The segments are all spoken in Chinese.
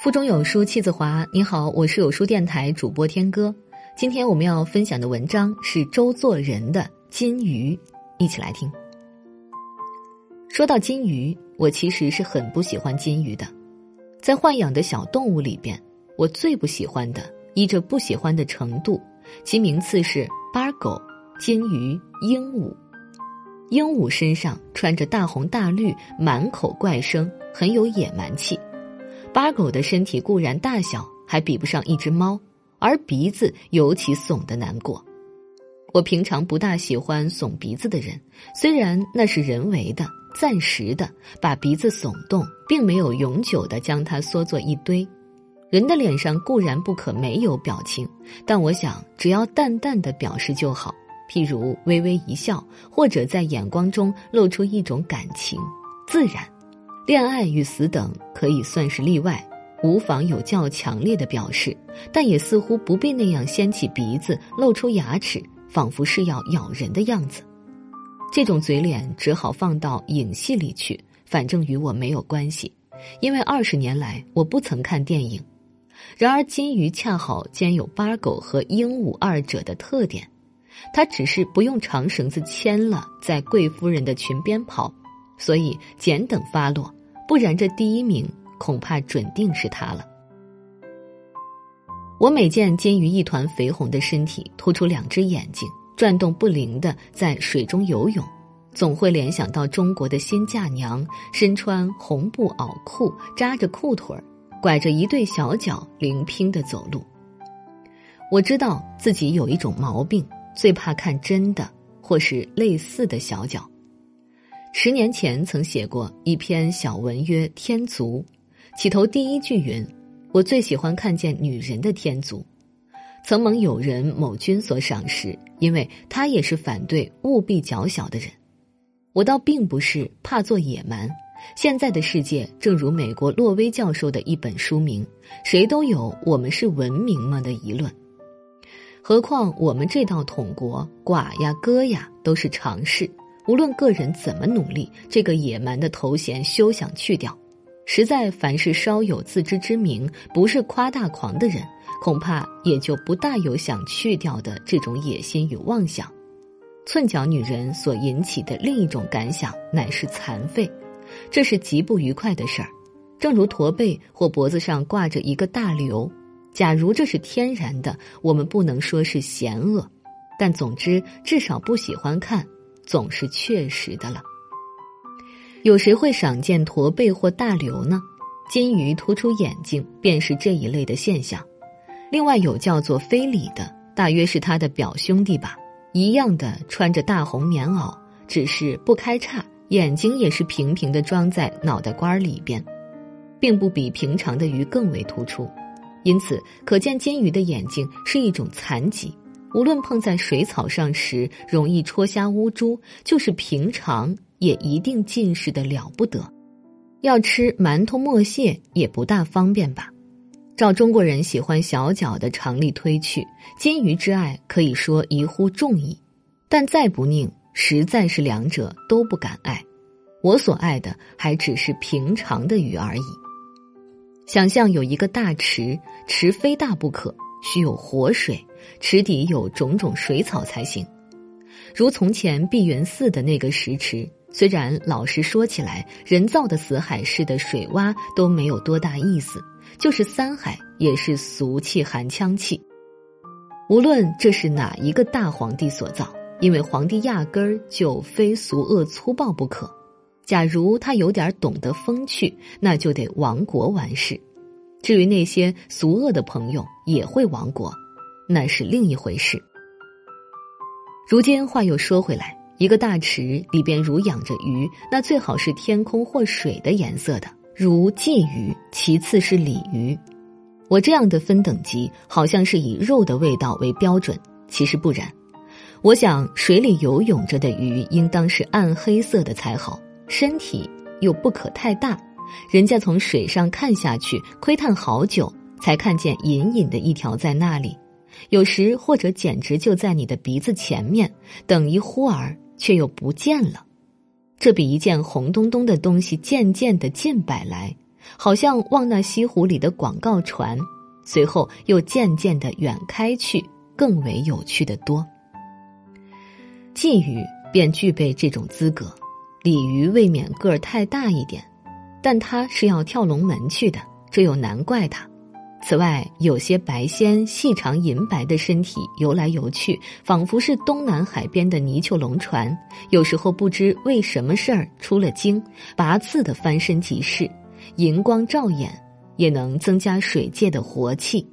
腹中有书气自华。你好，我是有书电台主播天歌。今天我们要分享的文章是周作人的《金鱼》，一起来听。说到金鱼，我其实是很不喜欢金鱼的。在豢养的小动物里边，我最不喜欢的，依着不喜欢的程度，其名次是八狗、金鱼、鹦鹉。鹦鹉身上穿着大红大绿，满口怪声，很有野蛮气。八狗的身体固然大小还比不上一只猫，而鼻子尤其耸得难过。我平常不大喜欢耸鼻子的人，虽然那是人为的、暂时的，把鼻子耸动，并没有永久的将它缩作一堆。人的脸上固然不可没有表情，但我想只要淡淡的表示就好，譬如微微一笑，或者在眼光中露出一种感情，自然。恋爱与死等可以算是例外，无妨有较强烈的表示，但也似乎不必那样掀起鼻子、露出牙齿，仿佛是要咬人的样子。这种嘴脸只好放到影戏里去，反正与我没有关系，因为二十年来我不曾看电影。然而金鱼恰好兼有八狗和鹦鹉二者的特点，它只是不用长绳子牵了，在贵夫人的裙边跑，所以简等发落。不然，这第一名恐怕准定是他了。我每见金鱼一团肥红的身体，突出两只眼睛，转动不灵的在水中游泳，总会联想到中国的新嫁娘，身穿红布袄裤，扎着裤腿儿，拐着一对小脚，灵拼的走路。我知道自己有一种毛病，最怕看真的或是类似的小脚。十年前曾写过一篇小文，曰《天足》，起头第一句云：“我最喜欢看见女人的天足。”曾蒙友人某君所赏识，因为他也是反对务必较小的人。我倒并不是怕做野蛮。现在的世界，正如美国洛威教授的一本书名：“谁都有我们是文明吗”的疑论。何况我们这道统国，寡呀歌呀都是常事。无论个人怎么努力，这个野蛮的头衔休想去掉。实在凡是稍有自知之明，不是夸大狂的人，恐怕也就不大有想去掉的这种野心与妄想。寸脚女人所引起的另一种感想，乃是残废，这是极不愉快的事儿。正如驼背或脖子上挂着一个大瘤，假如这是天然的，我们不能说是嫌恶，但总之至少不喜欢看。总是确实的了。有谁会赏见驼背或大瘤呢？金鱼突出眼睛便是这一类的现象。另外有叫做非礼的，大约是他的表兄弟吧，一样的穿着大红棉袄，只是不开叉，眼睛也是平平的装在脑袋瓜里边，并不比平常的鱼更为突出。因此可见金鱼的眼睛是一种残疾。无论碰在水草上时容易戳瞎乌珠，就是平常也一定近视的了不得。要吃馒头磨蟹也不大方便吧？照中国人喜欢小脚的常理推去，金鱼之爱可以说一乎众矣。但再不宁，实在是两者都不敢爱。我所爱的还只是平常的鱼而已。想象有一个大池，池非大不可，须有活水。池底有种种水草才行，如从前碧云寺的那个石池，虽然老实说起来，人造的死海似的水洼都没有多大意思，就是三海也是俗气含腔气。无论这是哪一个大皇帝所造，因为皇帝压根儿就非俗恶粗暴不可。假如他有点懂得风趣，那就得亡国完事。至于那些俗恶的朋友，也会亡国。那是另一回事。如今话又说回来，一个大池里边如养着鱼，那最好是天空或水的颜色的，如鲫鱼；其次是鲤鱼。我这样的分等级，好像是以肉的味道为标准，其实不然。我想水里游泳着的鱼，应当是暗黑色的才好，身体又不可太大，人家从水上看下去，窥探好久，才看见隐隐的一条在那里。有时或者简直就在你的鼻子前面，等一忽儿却又不见了，这比一件红咚咚的东西渐渐的近摆来好像望那西湖里的广告船，随后又渐渐的远开去，更为有趣的多。鲫鱼便具备这种资格，鲤鱼未免个儿太大一点，但它是要跳龙门去的，这又难怪它。此外，有些白仙细长银白的身体游来游去，仿佛是东南海边的泥鳅龙船。有时候不知为什么事儿出了精，拔刺的翻身即逝，银光照眼，也能增加水界的活气。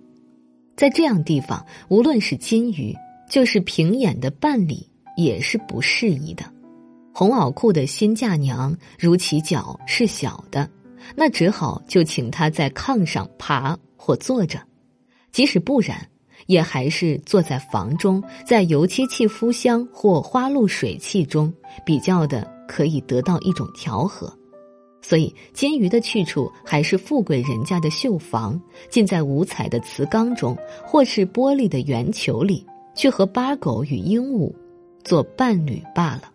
在这样地方，无论是金鱼，就是平眼的伴侣，也是不适宜的。红袄裤的新嫁娘，如其脚是小的，那只好就请她在炕上爬。或坐着，即使不然，也还是坐在房中，在油漆器敷香或花露水器中比较的，可以得到一种调和。所以，金鱼的去处还是富贵人家的绣房，浸在五彩的瓷缸中，或是玻璃的圆球里，去和八狗与鹦鹉做伴侣罢了。